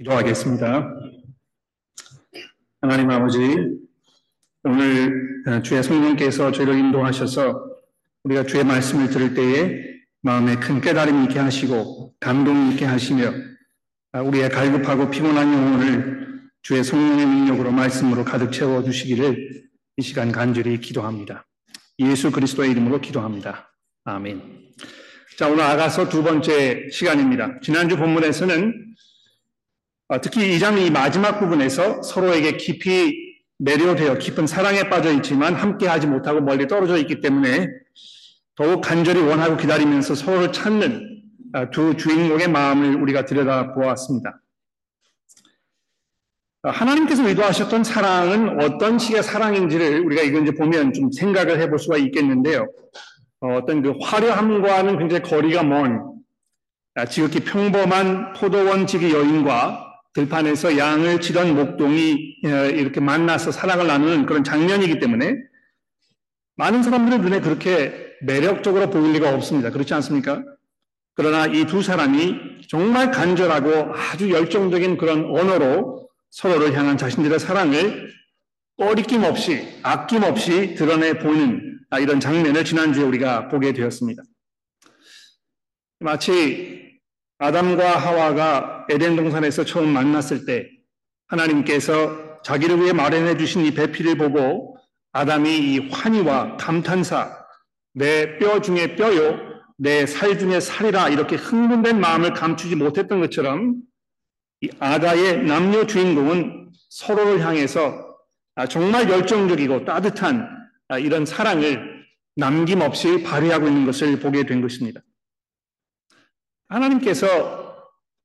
기도하겠습니다. 하나님 아버지, 오늘 어, 주의 성령께서 저희를 인도하셔서 우리가 주의 말씀을 들을 때에 마음에 큰 깨달음이 있게 하시고 감동이 있게 하시며 아, 우리의 갈급하고 피곤한 영혼을 주의 성령의 능력으로 말씀으로 가득 채워 주시기를 이 시간 간절히 기도합니다. 예수 그리스도의 이름으로 기도합니다. 아멘. 자, 오늘 아가서 두 번째 시간입니다. 지난주 본문에서는 어, 특히 이 장이 마지막 부분에서 서로에게 깊이 매료되어 깊은 사랑에 빠져 있지만 함께 하지 못하고 멀리 떨어져 있기 때문에 더욱 간절히 원하고 기다리면서 서로를 찾는 어, 두 주인공의 마음을 우리가 들여다 보았습니다. 어, 하나님께서 의도하셨던 사랑은 어떤 식의 사랑인지를 우리가 이제 보면 좀 생각을 해볼 수가 있겠는데요. 어떤 그 화려함과는 굉장히 거리가 먼 지극히 평범한 포도원 지기 여인과 들판에서 양을 치던 목동이 어, 이렇게 만나서 사랑을 나누는 그런 장면이기 때문에 많은 사람들의 눈에 그렇게 매력적으로 보일 리가 없습니다. 그렇지 않습니까? 그러나 이 두 사람이 정말 간절하고 아주 열정적인 그런 언어로 서로를 향한 자신들의 사랑을 꺼리낌 없이 아낌없이 드러내 보이는 아, 이런 장면을 지난주에 우리가 보게 되었습니다. 마치 아담과 하와가 에덴 동산에서 처음 만났을 때 하나님께서 자기를 위해 마련해 주신 이 배필을 보고 아담이 이 환희와 감탄사 내 뼈 중에 뼈요 내 살 중에 살이라 이렇게 흥분된 마음을 감추지 못했던 것처럼 이 아가의 남녀 주인공은 서로를 향해서 정말 열정적이고 따뜻한 이런 사랑을 남김없이 발휘하고 있는 것을 보게 된 것입니다. 하나님께서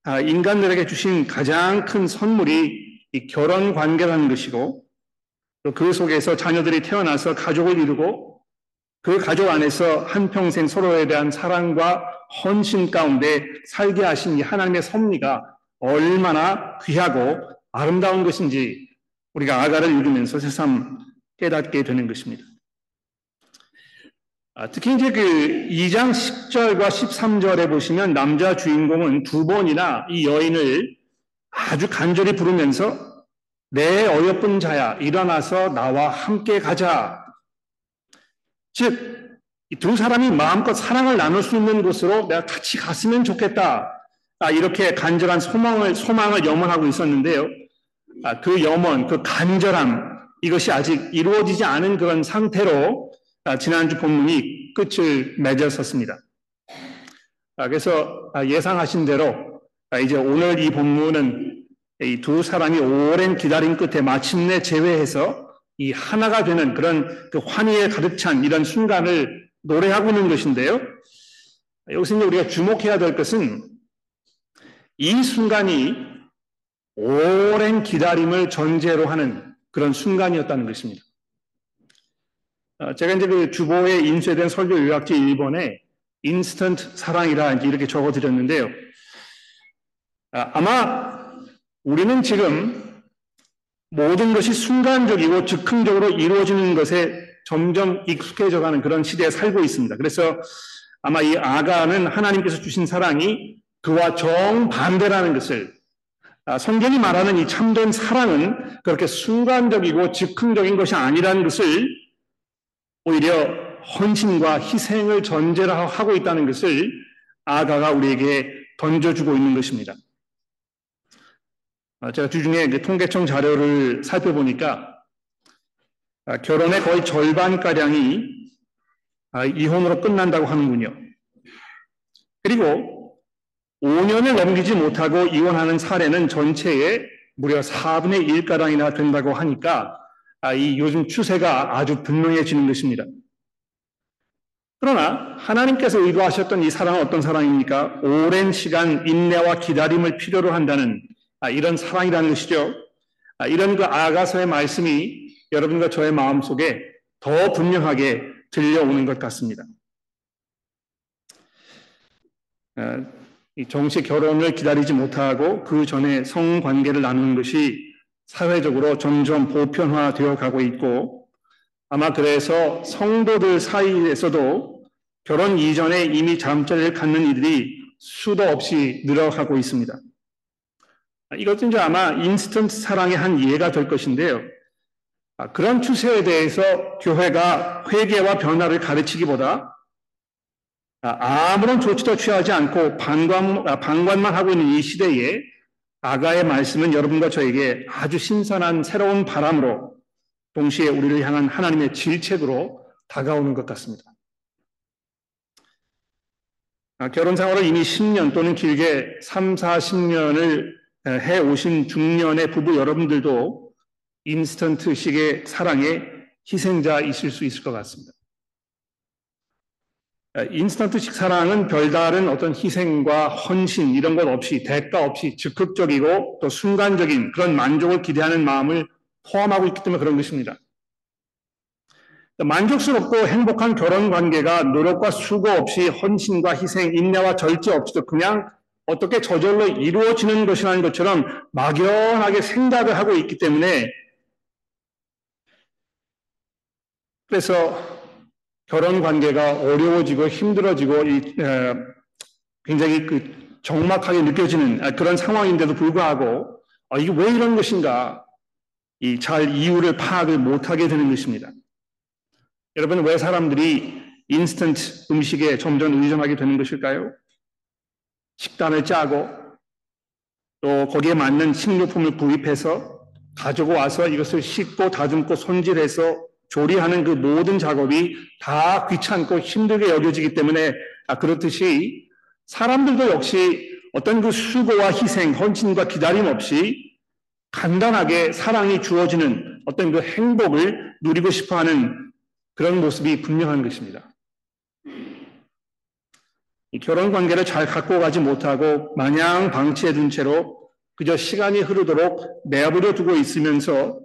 아, 인간들에게 주신 가장 큰 선물이 이 결혼 관계라는 것이고 그 속에서 자녀들이 태어나서 가족을 이루고 그 가족 안에서 한평생 서로에 대한 사랑과 헌신 가운데 살게 하신 이 하나님의 섭리가 얼마나 귀하고 아름다운 것인지 우리가 아가를 읽으면서 새삼 깨닫게 되는 것입니다. 아, 특히 이제 그 2장 10절과 13절에 보시면 남자 주인공은 두 번이나 이 여인을 아주 간절히 부르면서 내 어여쁜 자야 일어나서 나와 함께 가자. 즉 두 사람이 마음껏 사랑을 나눌 수 있는 곳으로 내가 같이 갔으면 좋겠다. 아, 이렇게 간절한 소망을 소망을 염원하고 있었는데요. 아, 그 염원, 그 간절함 이것이 아직 이루어지지 않은 그런 상태로 아, 지난주 본문이 끝을 맺었었습니다. 아, 그래서 아, 예상하신 대로 이제 오늘 이 본문은 이 두 사람이 오랜 기다림 끝에 마침내 제외해서 이 하나가 되는 그런 그 환희에 가득 찬 이런 순간을 노래하고 있는 것인데요. 여기서 우리가 주목해야 될 것은 이 순간이 오랜 기다림을 전제로 하는 그런 순간이었다는 것입니다. 어, 제가 이제 그 주보에 인쇄된 설교 요약지 1번에 인스턴트 사랑이라 이렇게 적어 드렸는데요. 아, 아마 우리는 지금 모든 것이 순간적이고 즉흥적으로 이루어지는 것에 점점 익숙해져 가는 그런 시대에 살고 있습니다. 그래서 아마 이 아가는 하나님께서 주신 사랑이 그와 정반대라는 것을 아, 성경이 말하는 이 참된 사랑은 그렇게 순간적이고 즉흥적인 것이 아니라는 것을 오히려 헌신과 희생을 전제로 하고 있다는 것을 아가가 우리에게 던져주고 있는 것입니다. 아, 제가 주중에 통계청 자료를 살펴보니까 아, 결혼의 거의 절반가량이 아, 이혼으로 끝난다고 하는군요. 그리고 5년을 넘기지 못하고 이혼하는 사례는 전체의 무려 4분의 1가량이나 된다고 하니까 아, 이 요즘 추세가 아주 분명해지는 것입니다. 그러나 하나님께서 의도하셨던 이 사랑은 어떤 사랑입니까? 오랜 시간 인내와 기다림을 필요로 한다는 아, 이런 사랑이라는 것이죠. 아, 이런 그 아가서의 말씀이 여러분과 저의 마음 속에 더 분명하게 들려오는 것 같습니다. 정식 결혼을 기다리지 못하고 그 전에 성관계를 나누는 것이 사회적으로 점점 보편화되어 가고 있고 아마 그래서 성도들 사이에서도 결혼 이전에 이미 잠자리를 갖는 이들이 수도 없이 늘어가고 있습니다. 이것은 이제 아마 인스턴트 사랑의 한 예가 될 것인데요. 아, 그런 추세에 대해서 교회가 회개와 변화를 가르치기보다 아, 아무런 조치도 취하지 않고 방관, 아, 방관만 하고 있는 이 시대에 아가의 말씀은 여러분과 저에게 아주 신선한 새로운 바람으로 동시에 우리를 향한 하나님의 질책으로 다가오는 것 같습니다. 결혼 생활을 이미 10년 또는 길게 3, 40년을 해 오신 중년의 부부 여러분들도 인스턴트식의 사랑의 희생자이실 수 있을 것 같습니다. 인스턴트식 사랑은 별다른 어떤 희생과 헌신 이런 것 없이 대가 없이 즉흥적이고 또 순간적인 그런 만족을 기대하는 마음을 포함하고 있기 때문에 그런 것입니다. 만족스럽고 행복한 결혼 관계가 노력과 수고 없이 헌신과 희생, 인내와 절제 없이도 그냥 어떻게 저절로 이루어지는 것이라는 것처럼 막연하게 생각을 하고 있기 때문에 그래서 결혼 관계가 어려워지고 힘들어지고 이, 에, 굉장히 그 적막하게 느껴지는 그런 상황인데도 불구하고 아, 이게 왜 이런 것인가 이 잘 이유를 파악을 못하게 되는 것입니다. 여러분 왜 사람들이 인스턴트 음식에 점점 의존하게 되는 것일까요? 식단을 짜고 또 거기에 맞는 식료품을 구입해서 가지고 와서 이것을 씻고 다듬고 손질해서 조리하는 그 모든 작업이 다 귀찮고 힘들게 여겨지기 때문에 아, 그렇듯이 사람들도 역시 어떤 그 수고와 희생, 헌신과 기다림 없이 간단하게 사랑이 주어지는 어떤 그 행복을 누리고 싶어 하는 그런 모습이 분명한 것입니다. 결혼 관계를 잘 갖고 가지 못하고 마냥 방치해 둔 채로 그저 시간이 흐르도록 내버려 두고 있으면서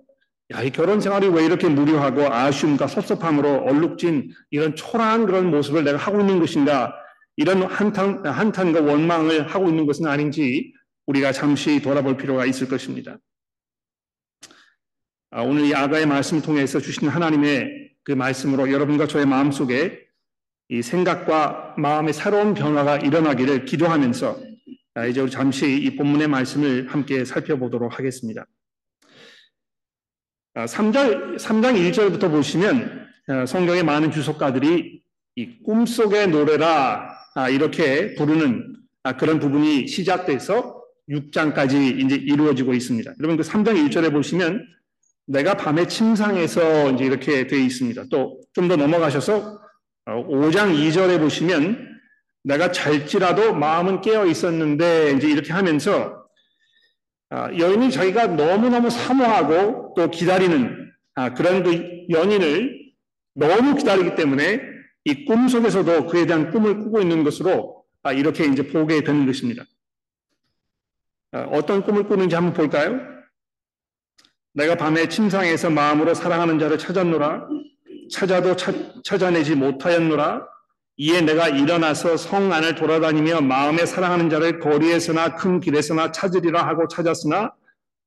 야, 이 결혼 생활이 왜 이렇게 무료하고 아쉬움과 섭섭함으로 얼룩진 이런 초라한 그런 모습을 내가 하고 있는 것인가 이런 한탄, 한탄과 원망을 하고 있는 것은 아닌지 우리가 잠시 돌아볼 필요가 있을 것입니다. 아, 오늘 이 아가의 말씀을 통해서 주신 하나님의 그 말씀으로 여러분과 저의 마음 속에 이 생각과 마음의 새로운 변화가 일어나기를 기도하면서 아, 이제 우리 잠시 이 본문의 말씀을 함께 살펴보도록 하겠습니다. 3절, 아, 3장 1절부터 보시면 아, 성경의 많은 주석가들이 이 꿈속의 노래라 이렇게 부르는 그런 부분이 시작돼서 6장까지 이제 이루어지고 있습니다. 여러분 그 3장 1절에 보시면 내가 밤에 침상에서 이제 이렇게 되어 있습니다. 또 좀 더 넘어가셔서 5장 어, 2절에 보시면 내가 잘지라도 마음은 깨어 있었는데 이제 이렇게 하면서 아, 여인이 자기가 너무너무 사모하고 또 기다리는 아, 그런 그 연인을 너무 기다리기 때문에 이 꿈 속에서도 그에 대한 꿈을 꾸고 있는 것으로 아, 이렇게 이제 보게 되는 것입니다. 어떤 꿈을 꾸는지 한번 볼까요? 내가 밤에 침상에서 마음으로 사랑하는 자를 찾았노라. 찾아도 차, 찾아내지 못하였노라. 이에 내가 일어나서 성 안을 돌아다니며 마음에 사랑하는 자를 거리에서나 큰 길에서나 찾으리라 하고 찾았으나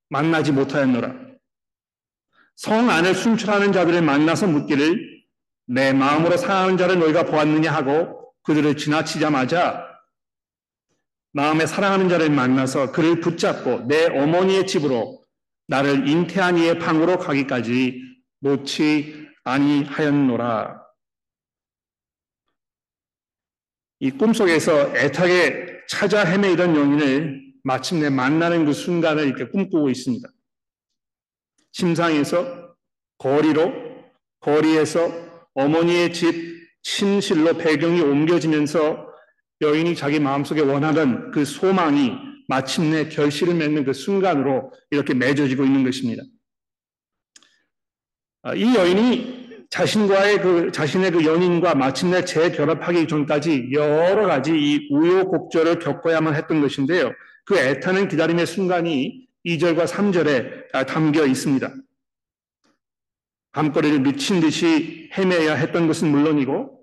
만나지 못하였노라. 성 안을 순출하는 자들을 만나서 묻기를 내 마음으로 사랑하는 자를 너희가 보았느냐 하고 그들을 지나치자마자 마음에 사랑하는 자를 만나서 그를 붙잡고 내 어머니의 집으로 나를 잉태한 이의 방으로 가기까지 놓지 아니하였노라. 이 꿈속에서 애타게 찾아 헤매이던 영인을 마침내 만나는 그 순간을 이렇게 꿈꾸고 있습니다. 침상에서 거리로, 거리에서 어머니의 집 침실로 배경이 옮겨지면서 여인이 자기 마음속에 원하던 그 소망이 마침내 결실을 맺는 그 순간으로 이렇게 맺어지고 있는 것입니다. 아, 이 여인이 자신과의 그 자신의 그 연인과 마침내 재결합하기 전까지 여러 가지 이 우여곡절을 겪어야만 했던 것인데요. 그 애타는 기다림의 순간이 2절과 3절에 담겨 있습니다. 밤거리를 미친 듯이 헤매야 했던 것은 물론이고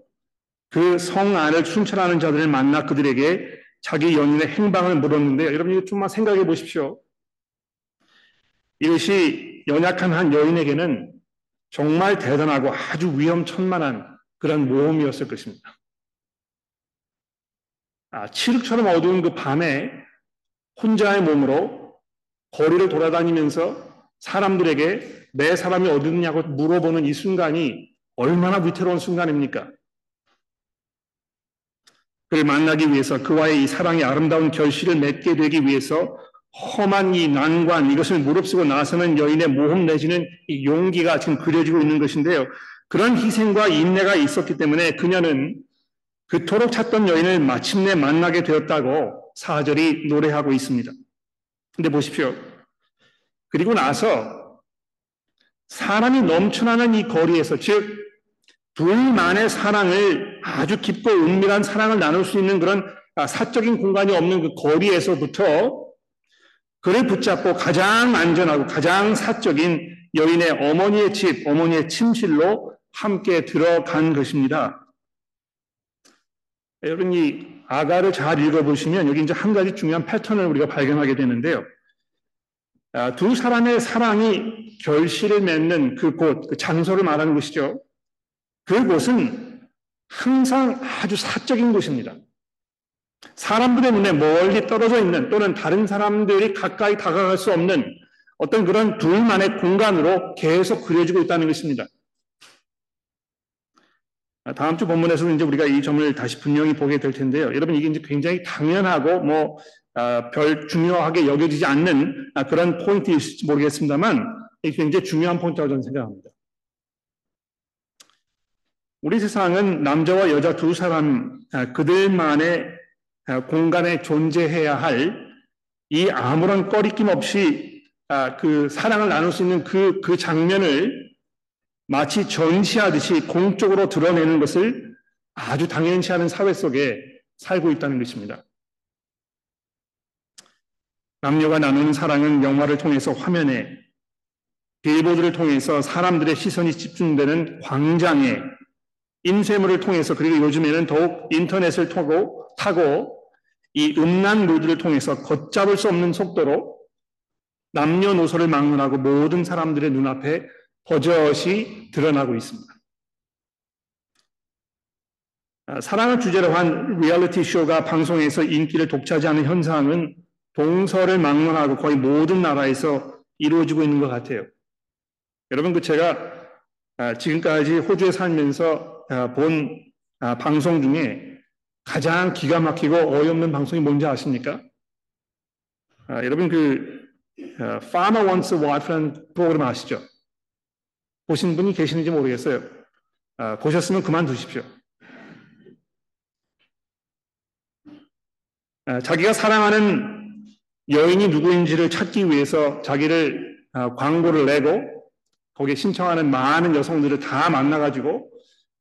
그 성 안을 순찰하는 자들을 만나 그들에게 자기 연인의 행방을 물었는데요. 여러분 좀만 생각해 보십시오. 이것이 연약한 한 여인에게는 정말 대단하고 아주 위험천만한 그런 모험이었을 것입니다. 아, 칠흑처럼 어두운 그 밤에 혼자의 몸으로 거리를 돌아다니면서 사람들에게 내 사람이 어디 있냐고 물어보는 이 순간이 얼마나 위태로운 순간입니까? 그를 만나기 위해서 그와의 이 사랑의 아름다운 결실을 맺게 되기 위해서 험한 이 난관 이것을 무릅쓰고 나서는 여인의 모험 내지는 이 용기가 지금 그려지고 있는 것인데요. 그런 희생과 인내가 있었기 때문에 그녀는 그토록 찾던 여인을 마침내 만나게 되었다고 사절이 노래하고 있습니다. 근데 보십시오. 그리고 나서 사람이 넘쳐나는 이 거리에서 즉 둘만의 사랑을 아주 깊고 은밀한 사랑을 나눌 수 있는 그런 사적인 공간이 없는 그 거리에서부터 그를 붙잡고 가장 안전하고 가장 사적인 여인의 어머니의 집, 어머니의 침실로 함께 들어간 것입니다. 여러분 이 아가를 잘 읽어보시면 여기 이제 한 가지 중요한 패턴을 우리가 발견하게 되는데요. 아, 두 사람의 사랑이 결실을 맺는 그 곳, 그 장소를 말하는 것이죠. 그곳은 항상 아주 사적인 곳입니다. 사람들의 눈에 멀리 떨어져 있는 또는 다른 사람들이 가까이 다가갈 수 없는 어떤 그런 둘만의 공간으로 계속 그려지고 있다는 것입니다. 다음 주 본문에서는 이제 우리가 이 점을 다시 분명히 보게 될 텐데요. 여러분 이게 이제 굉장히 당연하고 뭐별 아, 중요하게 여겨지지 않는 아, 그런 포인트일지 모르겠습니다만 이게 굉장히 중요한 포인트라고 저는 생각합니다. 우리 세상은 남자와 여자 두 사람 아, 그들만의 공간에 존재해야 할 이 아무런 꺼리낌 없이 그 사랑을 나눌 수 있는 그, 그 장면을 마치 전시하듯이 공적으로 드러내는 것을 아주 당연시 하는 사회 속에 살고 있다는 것입니다. 남녀가 나누는 사랑은 영화를 통해서 화면에, 빌보드를 통해서 사람들의 시선이 집중되는 광장에, 인쇄물을 통해서 그리고 요즘에는 더욱 인터넷을 타고, 타고 이 음란 루드를 통해서 걷잡을 수 없는 속도로 남녀노소를 막론하고 모든 사람들의 눈앞에 버젓이 드러나고 있습니다. 아, 사랑을 주제로 한 리얼리티 쇼가 방송에서 인기를 독차지 하는 현상은 동서를 막론하고 거의 모든 나라에서 이루어지고 있는 것 같아요. 여러분 그 제가 아, 지금까지 호주에 살면서 아, 본 방송 중에 가장 기가 막히고 어이없는 방송이 뭔지 아십니까? 여러분 그 Farmer Wants a Wife라는 프로그램 아시죠? 보신 분이 계시는지 모르겠어요. 아, 보셨으면 그만두십시오. 아, 자기가 사랑하는 여인이 누구인지를 찾기 위해서 자기를 아, 광고를 내고 거기에 신청하는 많은 여성들을 다 만나가지고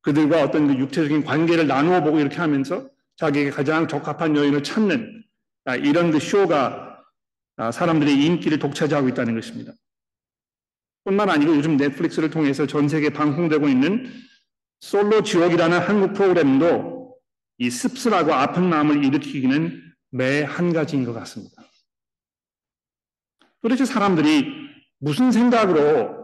그들과 어떤 그 육체적인 관계를 나누어 보고 이렇게 하면서 자기에게 가장 적합한 여인을 찾는 아, 이런 그 쇼가 아, 사람들의 인기를 독차지하고 있다는 것입니다. 뿐만 아니고 요즘 넷플릭스를 통해서 전 세계 방송되고 있는 솔로 지옥이라는 한국 프로그램도 이 씁쓸하고 아픈 마음을 일으키기는 매 한 가지인 것 같습니다. 도대체 사람들이 무슨 생각으로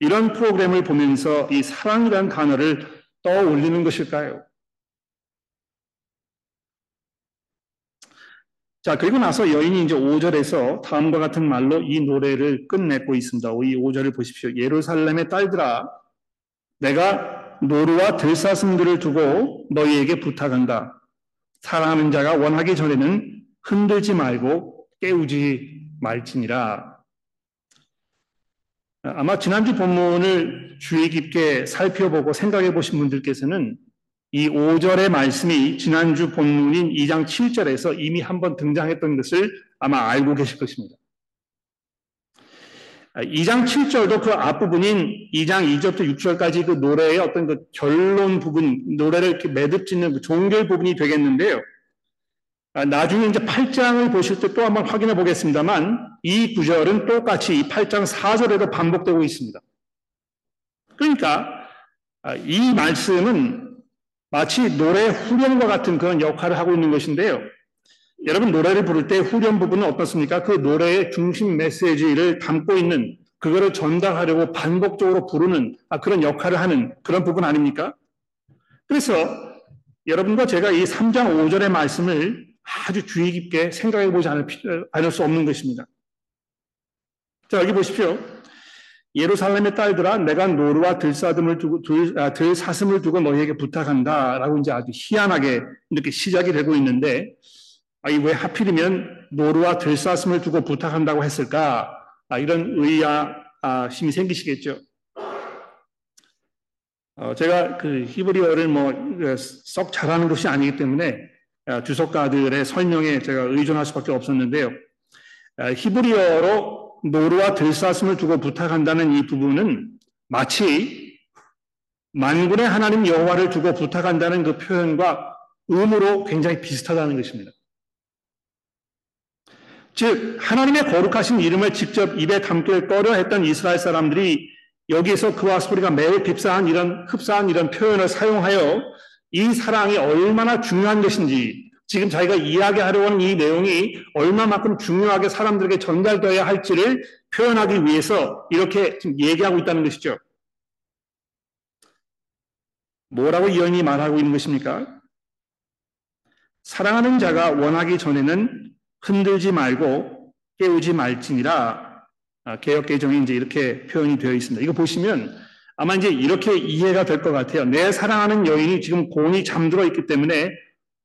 이런 프로그램을 보면서 이 사랑이라는 단어를 떠올리는 것일까요? 자, 그리고 나서 여인이 이제 5절에서 다음과 같은 말로 이 노래를 끝내고 있습니다. 이 5절을 보십시오. 예루살렘의 딸들아, 내가 노루와 들사슴들을 두고 너희에게 부탁한다. 사랑하는 자가 원하기 전에는 흔들지 말고 깨우지 말지니라. 아마 지난주 본문을 주의 깊게 살펴보고 생각해 보신 분들께서는 이 5절의 말씀이 지난주 본문인 2장 7절에서 이미 한번 등장했던 것을 아마 알고 계실 것입니다. 2장 7절도 그 앞부분인 2장 2절부터 6절까지 그 노래의 어떤 그 결론 부분, 노래를 이렇게 매듭 짓는 그 종결 부분이 되겠는데요. 나중에 이제 8장을 보실 때 또 한번 확인해 보겠습니다만 이 구절은 똑같이 이 8장 4절에도 반복되고 있습니다. 그러니까 이 말씀은 마치 노래 후렴과 같은 그런 역할을 하고 있는 것인데요. 여러분 노래를 부를 때 후렴 부분은 어떻습니까? 그 노래의 중심 메시지를 담고 있는 그거를 전달하려고 반복적으로 부르는 아, 그런 역할을 하는 그런 부분 아닙니까? 그래서 여러분과 제가 이 3장 5절의 말씀을 아주 주의 깊게 생각해 보지 않을, 않을 수 없는 것입니다. 자, 여기 보십시오. 예루살렘의 딸들아, 내가 노루와 들사슴을 두고, 들, 아, 들사슴을 두고 너희에게 부탁한다. 라고 이제 아주 희한하게 이렇게 시작이 되고 있는데, 아, 이왜 하필이면 노루와 들사슴을 두고 부탁한다고 했을까? 아, 이런 의아심이 생기시겠죠. 어, 제가 그 히브리어를 뭐썩 그 잘하는 것이 아니기 때문에 아, 주석가들의 설명에 제가 의존할 수밖에 없었는데요. 아, 히브리어로 노루와 들사슴을 두고 부탁한다는 이 부분은 마치 만군의 하나님 여호와를 두고 부탁한다는 그 표현과 음으로 굉장히 비슷하다는 것입니다. 즉 하나님의 거룩하신 이름을 직접 입에 담길 꺼려 했던 이스라엘 사람들이 여기에서 그와 소리가 매우 흡사한 이런 흡사한 이런 표현을 사용하여 이 사랑이 얼마나 중요한 것인지 지금 자기가 이야기하려고 하는 이 내용이 얼마만큼 중요하게 사람들에게 전달되어야 할지를 표현하기 위해서 이렇게 지금 얘기하고 있다는 것이죠. 뭐라고 이 여인이 말하고 있는 것입니까? 사랑하는 자가 원하기 전에는 흔들지 말고 깨우지 말지니라 아, 개혁 개정이 이제 이렇게 표현이 되어 있습니다. 이거 보시면 아마 이제 이렇게 이해가 될 것 같아요. 내 사랑하는 여인이 지금 곤이 잠들어 있기 때문에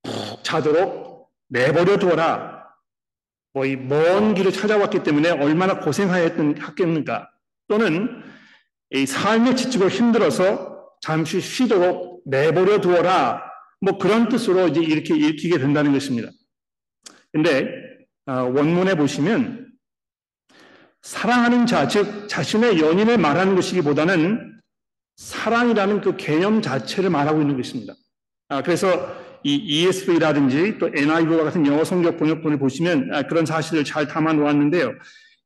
푹 자도록 내버려 두어라. 뭐 이 먼 길을 찾아왔기 때문에 얼마나 고생하였겠는가. 또는 이 삶의 지치고 힘들어서 잠시 쉬도록 내버려 두어라. 뭐 그런 뜻으로 이제 이렇게 읽히게 된다는 것입니다. 근데 아, 원문에 보시면 사랑하는 자, 즉 자신의 연인을 말하는 것이기보다는 사랑이라는 그 개념 자체를 말하고 있는 것입니다. 아, 그래서 이 ESV라든지 또 NIV와 같은 영어 성경 번역본을 보시면 아, 그런 사실을 잘 담아 놓았는데요.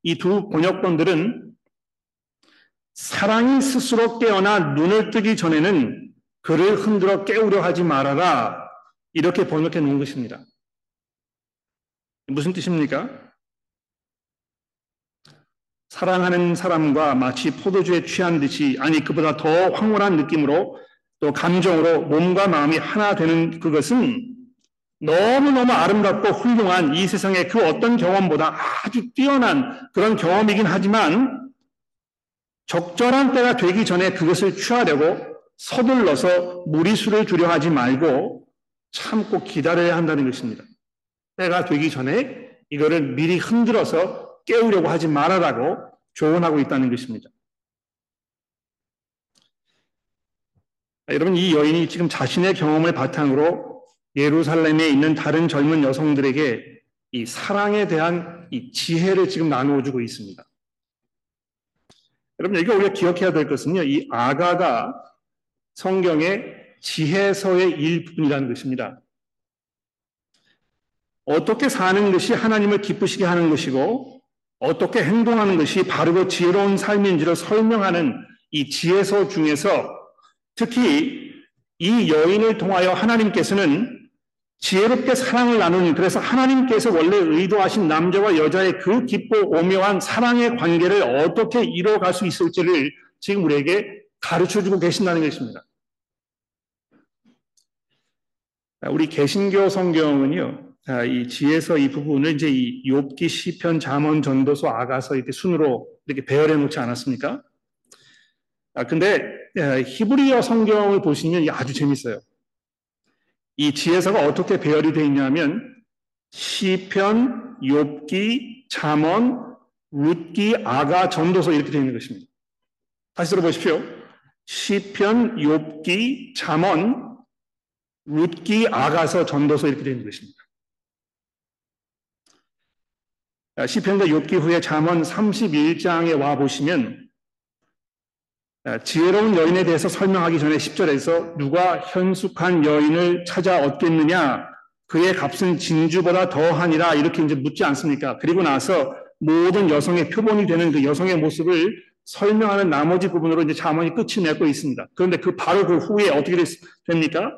이 두 번역본들은 사랑이 스스로 깨어나 눈을 뜨기 전에는 그를 흔들어 깨우려 하지 말아라. 이렇게 번역해 놓은 것입니다. 무슨 뜻입니까? 사랑하는 사람과 마치 포도주에 취한 듯이 아니 그보다 더 황홀한 느낌으로 또 감정으로 몸과 마음이 하나 되는 그것은 너무너무 아름답고 훌륭한 이 세상의 그 어떤 경험보다 아주 뛰어난 그런 경험이긴 하지만 적절한 때가 되기 전에 그것을 취하려고 서둘러서 무리수를 주려 하지 말고 참고 기다려야 한다는 것입니다. 때가 되기 전에 이거를 미리 흔들어서 깨우려고 하지 말아라고 조언하고 있다는 것입니다. 여러분, 이 여인이 지금 자신의 경험을 바탕으로 예루살렘에 있는 다른 젊은 여성들에게 이 사랑에 대한 이 지혜를 지금 나누어 주고 있습니다. 여러분, 여기가 우리가 기억해야 될 것은요, 이 아가가 성경의 지혜서의 일부분이라는 것입니다. 어떻게 사는 것이 하나님을 기쁘시게 하는 것이고, 어떻게 행동하는 것이 바르고 지혜로운 삶인지를 설명하는 이 지혜서 중에서 특히 이 여인을 통하여 하나님께서는 지혜롭게 사랑을 나누는 그래서 하나님께서 원래 의도하신 남자와 여자의 그 깊고 오묘한 사랑의 관계를 어떻게 이뤄갈 수 있을지를 지금 우리에게 가르쳐 주고 계신다는 것입니다. 우리 개신교 성경은요, 자, 이 지혜서 이 부분을 이제 이 욥기 시편 잠언 전도서 아가서 이렇게 순으로 이렇게 배열해 놓지 않았습니까? 아, 근데 히브리어 성경을 보시면 아주 재밌어요. 이 지혜서가 어떻게 배열이 되어 있냐면 시편, 욥기, 잠언, 룻기, 아가, 전도서 이렇게 되어 있는 것입니다. 다시 들어보십시오. 시편, 욥기, 잠언, 룻기, 아가서, 전도서 이렇게 되어 있는 것입니다. 아, 시편과 욥기 후에 잠언 31장에 와 보시면 아, 지혜로운 여인에 대해서 설명하기 전에 10절에서 누가 현숙한 여인을 찾아 얻겠느냐 그의 값은 진주보다 더하니라 이렇게 이제 묻지 않습니까? 그리고 나서 모든 여성의 표본이 되는 그 여성의 모습을 설명하는 나머지 부분으로 이제 잠언이 끝이 맺고 있습니다. 그런데 그 바로 그 후에 어떻게 됩니까?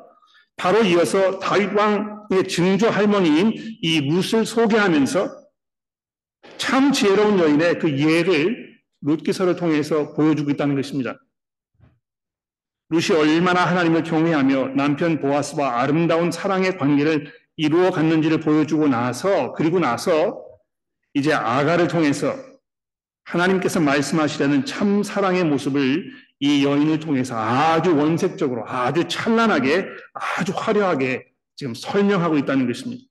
바로 이어서 다윗 왕의 증조 할머니인 이 룻을 소개하면서 참 지혜로운 여인의 그 예를 룻기서를 통해서 보여주고 있다는 것입니다. 룻이 얼마나 하나님을 경외하며 남편 보아스와 아름다운 사랑의 관계를 이루어 갔는지를 보여주고 나서 그리고 나서 이제 아가를 통해서 하나님께서 말씀하시려는 참 사랑의 모습을 이 여인을 통해서 아주 원색적으로 아주 찬란하게 아주 화려하게 지금 설명하고 있다는 것입니다.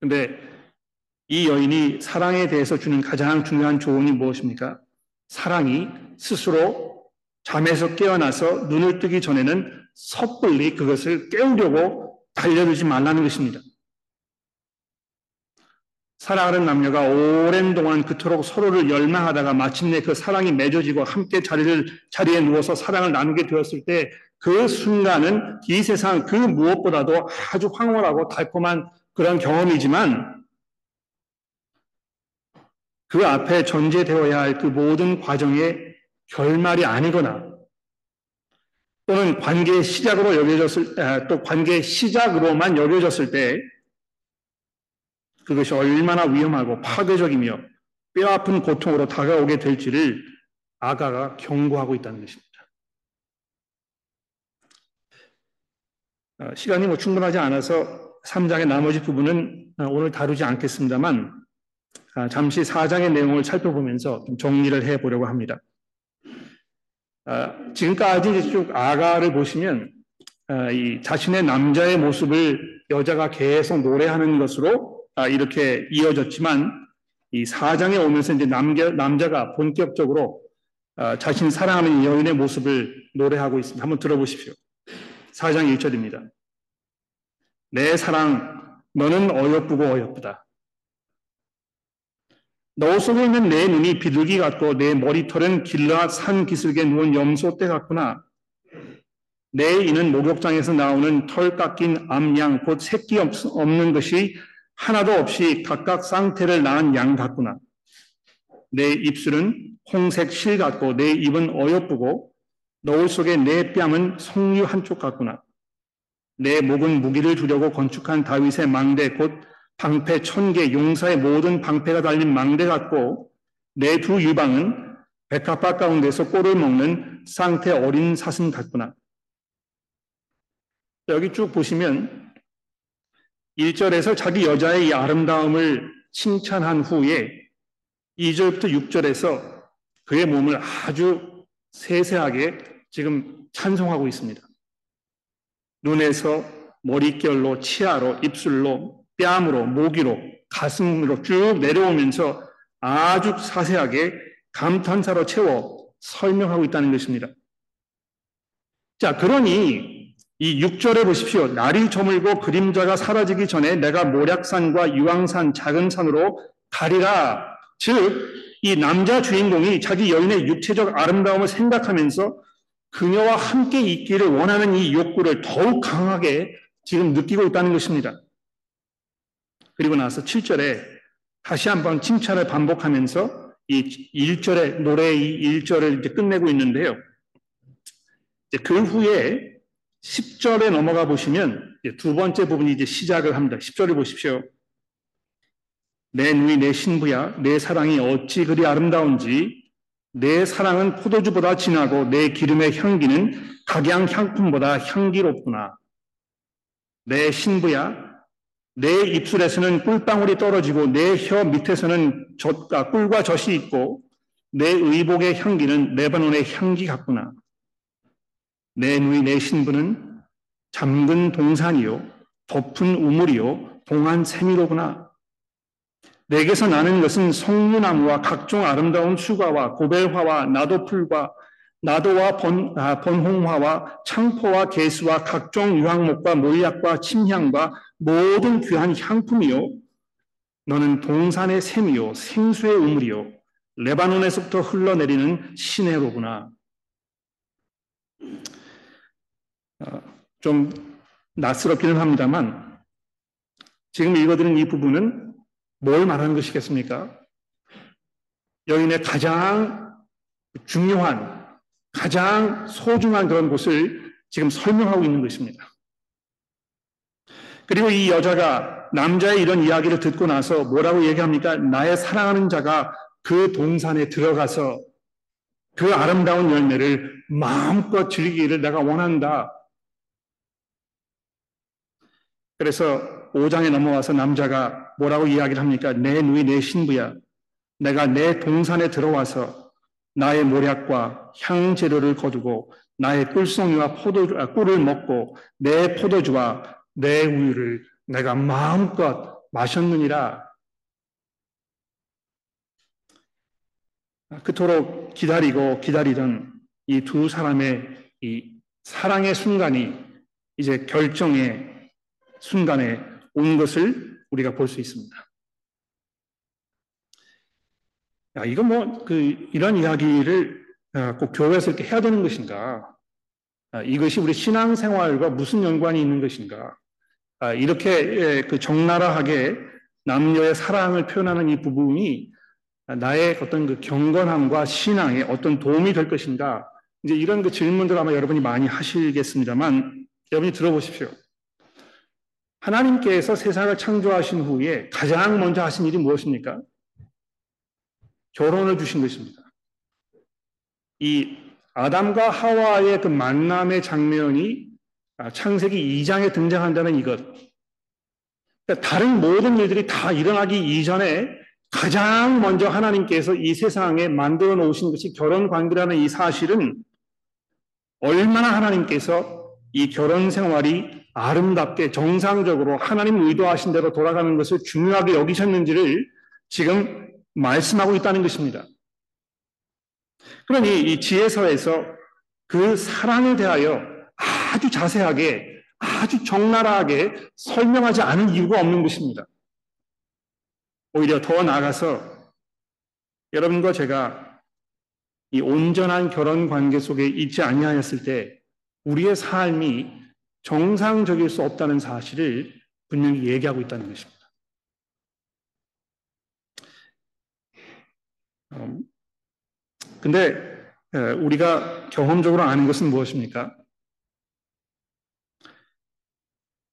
근데 이 여인이 사랑에 대해서 주는 가장 중요한 조언이 무엇입니까? 사랑이 스스로 잠에서 깨어나서 눈을 뜨기 전에는 섣불리 그것을 깨우려고 달려들지 말라는 것입니다. 사랑하는 남녀가 오랜 동안 그토록 서로를 열망하다가 마침내 그 사랑이 맺어지고 함께 자리를, 자리에 누워서 사랑을 나누게 되었을 때 그 순간은 이 세상 그 무엇보다도 아주 황홀하고 달콤한 그런 경험이지만 그 앞에 전제되어야 할 그 모든 과정의 결말이 아니거나 또는 관계의 시작으로 여겨졌을, 또 관계의 시작으로만 여겨졌을 때 그것이 얼마나 위험하고 파괴적이며 뼈아픈 고통으로 다가오게 될지를 아가가 경고하고 있다는 것입니다. 어, 시간이 뭐 충분하지 않아서 3장의 나머지 부분은 어, 오늘 다루지 않겠습니다만 아, 잠시 4장의 내용을 살펴보면서 정리를 해보려고 합니다. 아, 지금까지 쭉 아가를 보시면 아, 이 자신의 남자의 모습을 여자가 계속 노래하는 것으로 아, 이렇게 이어졌지만 이 사장에 오면서 이제 남자, 남자가 본격적으로 아, 자신 사랑하는 여인의 모습을 노래하고 있습니다. 한번 들어보십시오. 사장 1절입니다. 내 사랑, 너는 어여쁘고 어여쁘다. 너 속에 있는 내 눈이 비둘기 같고 내 머리털은 길라 산 기슭에 누운 염소떼 같구나. 내 이는 목욕장에서 나오는 털 깎인 암양 곧 새끼 없는 것이 하나도 없이 각각 쌍태를 낳은 양 같구나. 내 입술은 홍색 실 같고 내 입은 어여쁘고 너울 속에 내 뺨은 송유 한쪽 같구나. 내 목은 무기를 주려고 건축한 다윗의 망대 곧 방패 천개 용사의 모든 방패가 달린 망대 같고 내 두 유방은 백합화 가운데서 꼴을 먹는 쌍태 어린 사슴 같구나. 여기 쭉 보시면 1절에서 자기 여자의 이 아름다움을 칭찬한 후에 2절부터 6절에서 그의 몸을 아주 세세하게 지금 찬송하고 있습니다. 눈에서 머릿결로 치아로 입술로 뺨으로 모기로 가슴으로 쭉 내려오면서 아주 자세하게 감탄사로 채워 설명하고 있다는 것입니다. 자, 그러니 이 6절에 보십시오. 날이 저물고 그림자가 사라지기 전에 내가 모략산과 유황산 작은 산으로 가리라. 즉, 이 남자 주인공이 자기 여인의 육체적 아름다움을 생각하면서 그녀와 함께 있기를 원하는 이 욕구를 더욱 강하게 지금 느끼고 있다는 것입니다. 그리고 나서 7절에 다시 한번 칭찬을 반복하면서 이 1절의 노래의 이 1절을 이제 끝내고 있는데요. 그 후에 10절에 넘어가 보시면 두 번째 부분이 이제 시작을 합니다. 10절을 보십시오. 내 누이 내 신부야 내 사랑이 어찌 그리 아름다운지 내 사랑은 포도주보다 진하고 내 기름의 향기는 각양 향품보다 향기롭구나. 내 신부야 내 입술에서는 꿀방울이 떨어지고 내 혀 밑에서는 젖과 꿀과 젖이 있고 내 의복의 향기는 레바논의 향기 같구나. 내 누이 내 신부는 잠근 동산이요 덮은 우물이요 동안 세미로구나. 내게서 나는 것은 성류나무와 각종 아름다운 수가와 고벨화와 나도풀과 나도와 번, 아, 번홍화와 창포와 개수와 각종 유황목과 몰약과 침향과 모든 귀한 향품이요 너는 동산의 샘이요 생수의 우물이요 레바논에서부터 흘러내리는 시내로구나. 어, 좀 낯스럽기는 합니다만 지금 읽어드린 이 부분은 뭘 말하는 것이겠습니까? 여인의 가장 중요한, 가장 소중한 그런 곳을 지금 설명하고 있는 것입니다. 그리고 이 여자가 남자의 이런 이야기를 듣고 나서 뭐라고 얘기합니까? 나의 사랑하는 자가 그 동산에 들어가서 그 아름다운 열매를 마음껏 즐기기를 내가 원한다. 그래서 5장에 넘어와서 남자가 뭐라고 이야기를 합니까? 내 누이 내 신부야. 내가 내 동산에 들어와서 나의 모략과 향재료를 거두고 나의 꿀송이와 포도 아, 꿀을 먹고 내 포도주와 내 우유를 내가 마음껏 마셨느니라. 그토록 기다리고 기다리던 이 두 사람의 이 사랑의 순간이 이제 결정의 순간에 온 것을 우리가 볼 수 있습니다. 야, 이거 뭐, 그, 이런 이야기를 아, 꼭 교회에서 이렇게 해야 되는 것인가? 아, 이것이 우리 신앙생활과 무슨 연관이 있는 것인가? 아, 이렇게 예, 그 적나라하게 남녀의 사랑을 표현하는 이 부분이 나의 어떤 그 경건함과 신앙에 어떤 도움이 될 것인가? 이제 이런 그 질문들 아마 여러분이 많이 하시겠습니다만 여러분이 들어보십시오. 하나님께서 세상을 창조하신 후에 가장 먼저 하신 일이 무엇입니까? 결혼을 주신 것입니다. 이 아담과 하와의 그 만남의 장면이 창세기 2장에 등장한다는 이것. 그러니까 다른 모든 일들이 다 일어나기 이전에 가장 먼저 하나님께서 이 세상에 만들어 놓으신 것이 결혼 관계라는 이 사실은 얼마나 하나님께서 이 결혼 생활이 아름답게 정상적으로 하나님 의도하신 대로 돌아가는 것을 중요하게 여기셨는지를 지금 말씀하고 있다는 것입니다. 그러니 이 지혜서에서 그 사랑에 대하여 아주 자세하게 아주 적나라하게 설명하지 않은 이유가 없는 것입니다. 오히려 더 나아가서 여러분과 제가 이 온전한 결혼 관계 속에 있지 아니하였을 때 우리의 삶이 정상적일 수 없다는 사실을 분명히 얘기하고 있다는 것입니다. 음, 근데 우리가 경험적으로 아는 것은 무엇입니까?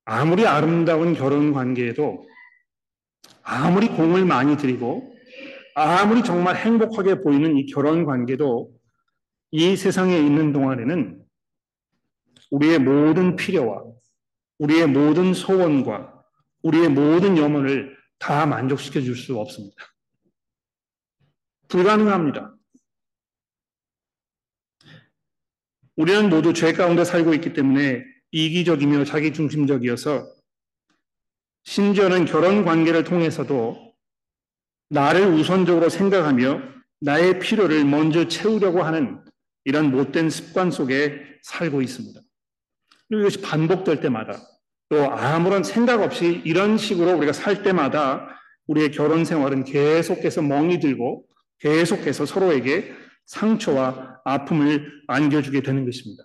아무리 아름다운 결혼 관계에도 아무리 공을 많이 들이고 아무리 정말 행복하게 보이는 이 결혼 관계도 이 세상에 있는 동안에는 우리의 모든 필요와 우리의 모든 소원과 우리의 모든 염원을 다 만족시켜 줄 수 없습니다. 불가능합니다. 우리는 모두 죄 가운데 살고 있기 때문에 이기적이며 자기중심적이어서 심지어는 결혼 관계를 통해서도 나를 우선적으로 생각하며 나의 필요를 먼저 채우려고 하는 이런 못된 습관 속에 살고 있습니다. 그리고 이것이 반복될 때마다 또 아무런 생각 없이 이런 식으로 우리가 살 때마다 우리의 결혼 생활은 계속해서 멍이 들고 계속해서 서로에게 상처와 아픔을 안겨주게 되는 것입니다.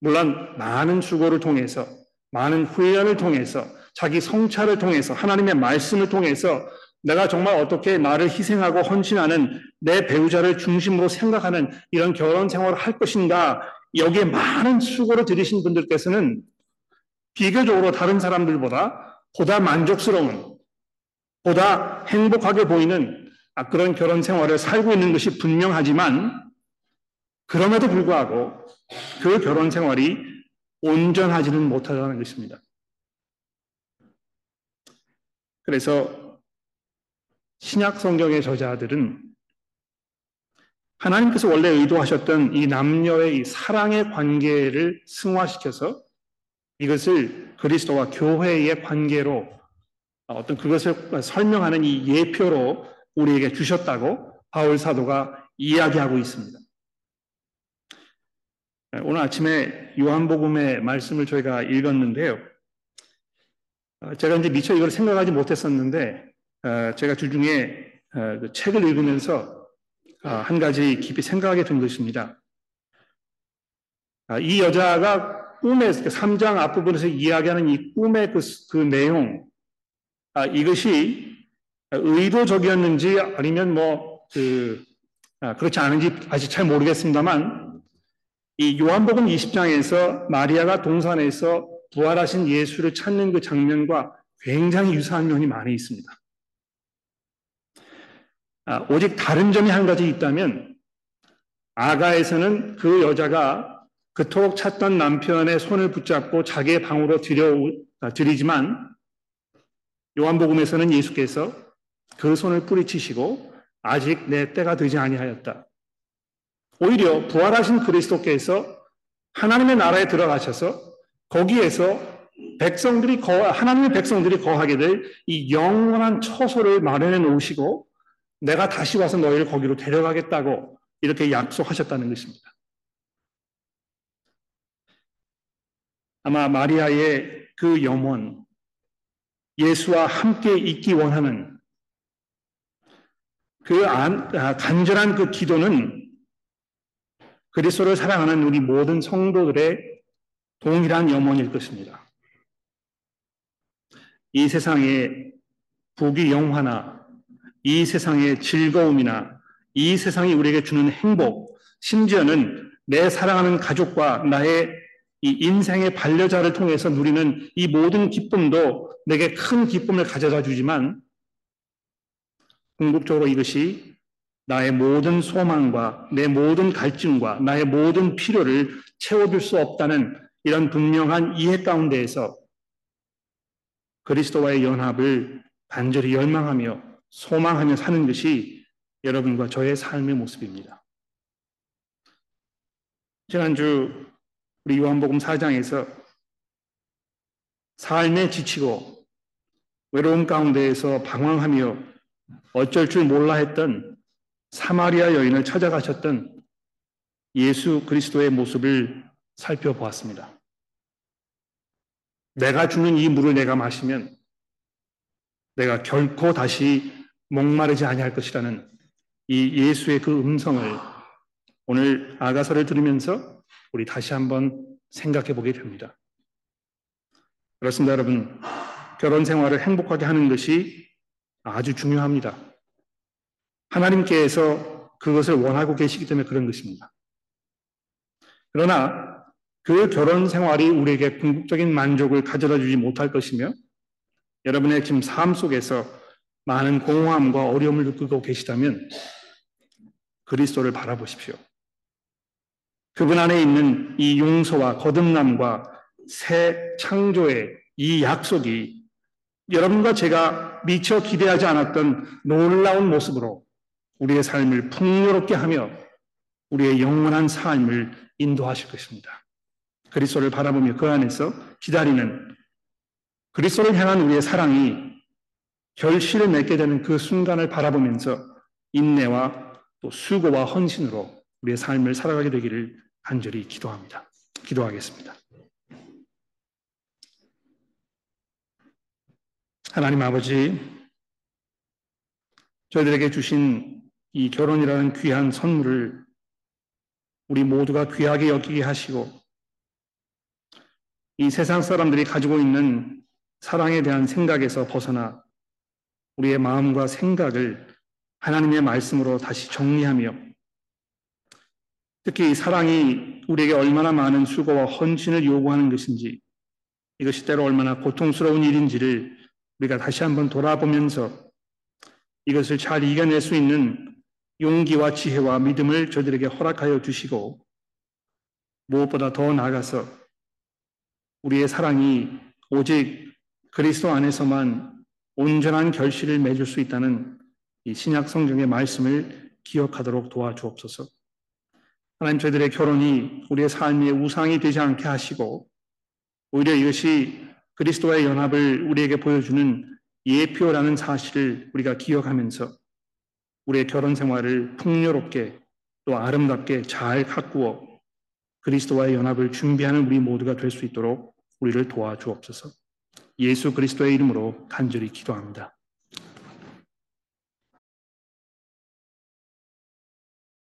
물론 많은 수고를 통해서 많은 후회를 통해서 자기 성찰을 통해서 하나님의 말씀을 통해서 내가 정말 어떻게 나를 희생하고 헌신하는 내 배우자를 중심으로 생각하는 이런 결혼 생활을 할 것인가 여기에 많은 수고를 들이신 분들께서는 비교적으로 다른 사람들보다 보다 만족스러운 보다 행복하게 보이는 그런 결혼 생활을 살고 있는 것이 분명하지만 그럼에도 불구하고 그 결혼 생활이 온전하지는 못하다는 것입니다. 그래서 신약 성경의 저자들은 하나님께서 원래 의도하셨던 이 남녀의 이 사랑의 관계를 승화시켜서 이것을 그리스도와 교회의 관계로 어떤 그것을 설명하는 이 예표로 우리에게 주셨다고 바울 사도가 이야기하고 있습니다. 오늘 아침에 요한복음의 말씀을 저희가 읽었는데요. 어, 제가 이제 미처 이걸 생각하지 못했었는데, 어, 제가 주중에 어, 그 책을 읽으면서 한 가지 깊이 생각하게 된 것입니다. 아, 이 여자가 꿈의 3장 그 앞부분에서 이야기하는 이 꿈의 그, 그 내용, 아, 이것이 의도적이었는지 아니면 뭐, 그, 아, 그렇지 않은지 아직 잘 모르겠습니다만, 이 요한복음 20장에서 마리아가 동산에서 부활하신 예수를 찾는 그 장면과 굉장히 유사한 면이 많이 있습니다. 아, 오직 다른 점이 한 가지 있다면 아가에서는 그 여자가 그토록 찾던 남편의 손을 붙잡고 자기의 방으로 들여, 아, 요한복음에서는 예수께서 그 손을 뿌리치시고 아직 내 때가 되지 아니하였다. 오히려 부활하신 그리스도께서 하나님의 나라에 들어가셔서 거기에서 백성들이 거, 하나님의 백성들이 거하게 될 이 영원한 처소를 마련해 놓으시고 내가 다시 와서 너희를 거기로 데려가겠다고 이렇게 약속하셨다는 것입니다. 아마 마리아의 그 염원, 예수와 함께 있기 원하는 그 안, 아, 간절한 그 기도는 그리스도를 사랑하는 우리 모든 성도들의 동일한 염원일 것입니다. 이 세상의 부귀 영화나 이 세상의 즐거움이나 이 세상이 우리에게 주는 행복, 심지어는 내 사랑하는 가족과 나의 이 인생의 반려자를 통해서 누리는 이 모든 기쁨도 내게 큰 기쁨을 가져다 주지만 궁극적으로 이것이 나의 모든 소망과 내 모든 갈증과 나의 모든 필요를 채워줄 수 없다는 이런 분명한 이해 가운데에서 그리스도와의 연합을 간절히 열망하며 소망하며 사는 것이 여러분과 저의 삶의 모습입니다. 지난주 우리 요한복음 4장에서 삶에 지치고 외로움 가운데에서 방황하며 어쩔 줄 몰라 했던 사마리아 여인을 찾아가셨던 예수 그리스도의 모습을 살펴보았습니다. 내가 주는 이 물을 내가 마시면 내가 결코 다시 목마르지 아니할 것이라는 이 예수의 그 음성을 오늘 아가서를 들으면서 우리 다시 한번 생각해 보게 됩니다. 그렇습니다, 여러분. 결혼 생활을 행복하게 하는 것이 아주 중요합니다. 하나님께서 그것을 원하고 계시기 때문에 그런 것입니다. 그러나 그 결혼 생활이 우리에게 궁극적인 만족을 가져다 주지 못할 것이며 여러분의 지금 삶 속에서 많은 공허함과 어려움을 느끼고 계시다면 그리스도를 바라보십시오. 그분 안에 있는 이 용서와 거듭남과 새 창조의 이 약속이 여러분과 제가 미처 기대하지 않았던 놀라운 모습으로 우리의 삶을 풍요롭게 하며 우리의 영원한 삶을 인도하실 것입니다. 그리스도를 바라보며 그 안에서 기다리는 그리스도를 향한 우리의 사랑이 결실을 맺게 되는 그 순간을 바라보면서 인내와 또 수고와 헌신으로 우리의 삶을 살아가게 되기를 간절히 기도합니다. 기도하겠습니다. 하나님 아버지, 저희들에게 주신 이 결혼이라는 귀한 선물을 우리 모두가 귀하게 여기게 하시고 이 세상 사람들이 가지고 있는 사랑에 대한 생각에서 벗어나 우리의 마음과 생각을 하나님의 말씀으로 다시 정리하며 특히 사랑이 우리에게 얼마나 많은 수고와 헌신을 요구하는 것인지 이것이 때로 얼마나 고통스러운 일인지를 우리가 다시 한번 돌아보면서 이것을 잘 이겨낼 수 있는 용기와 지혜와 믿음을 저들에게 허락하여 주시고 무엇보다 더 나아가서 우리의 사랑이 오직 그리스도 안에서만 온전한 결실을 맺을 수 있다는 이 신약 성경의 말씀을 기억하도록 도와주옵소서. 하나님 저희들의 결혼이 우리의 삶의 우상이 되지 않게 하시고 오히려 이것이 그리스도와의 연합을 우리에게 보여주는 예표라는 사실을 우리가 기억하면서 우리의 결혼 생활을 풍요롭게 또 아름답게 잘 가꾸어 그리스도와의 연합을 준비하는 우리 모두가 될 수 있도록 우리를 도와주옵소서. 예수 그리스도의 이름으로 간절히 기도합니다.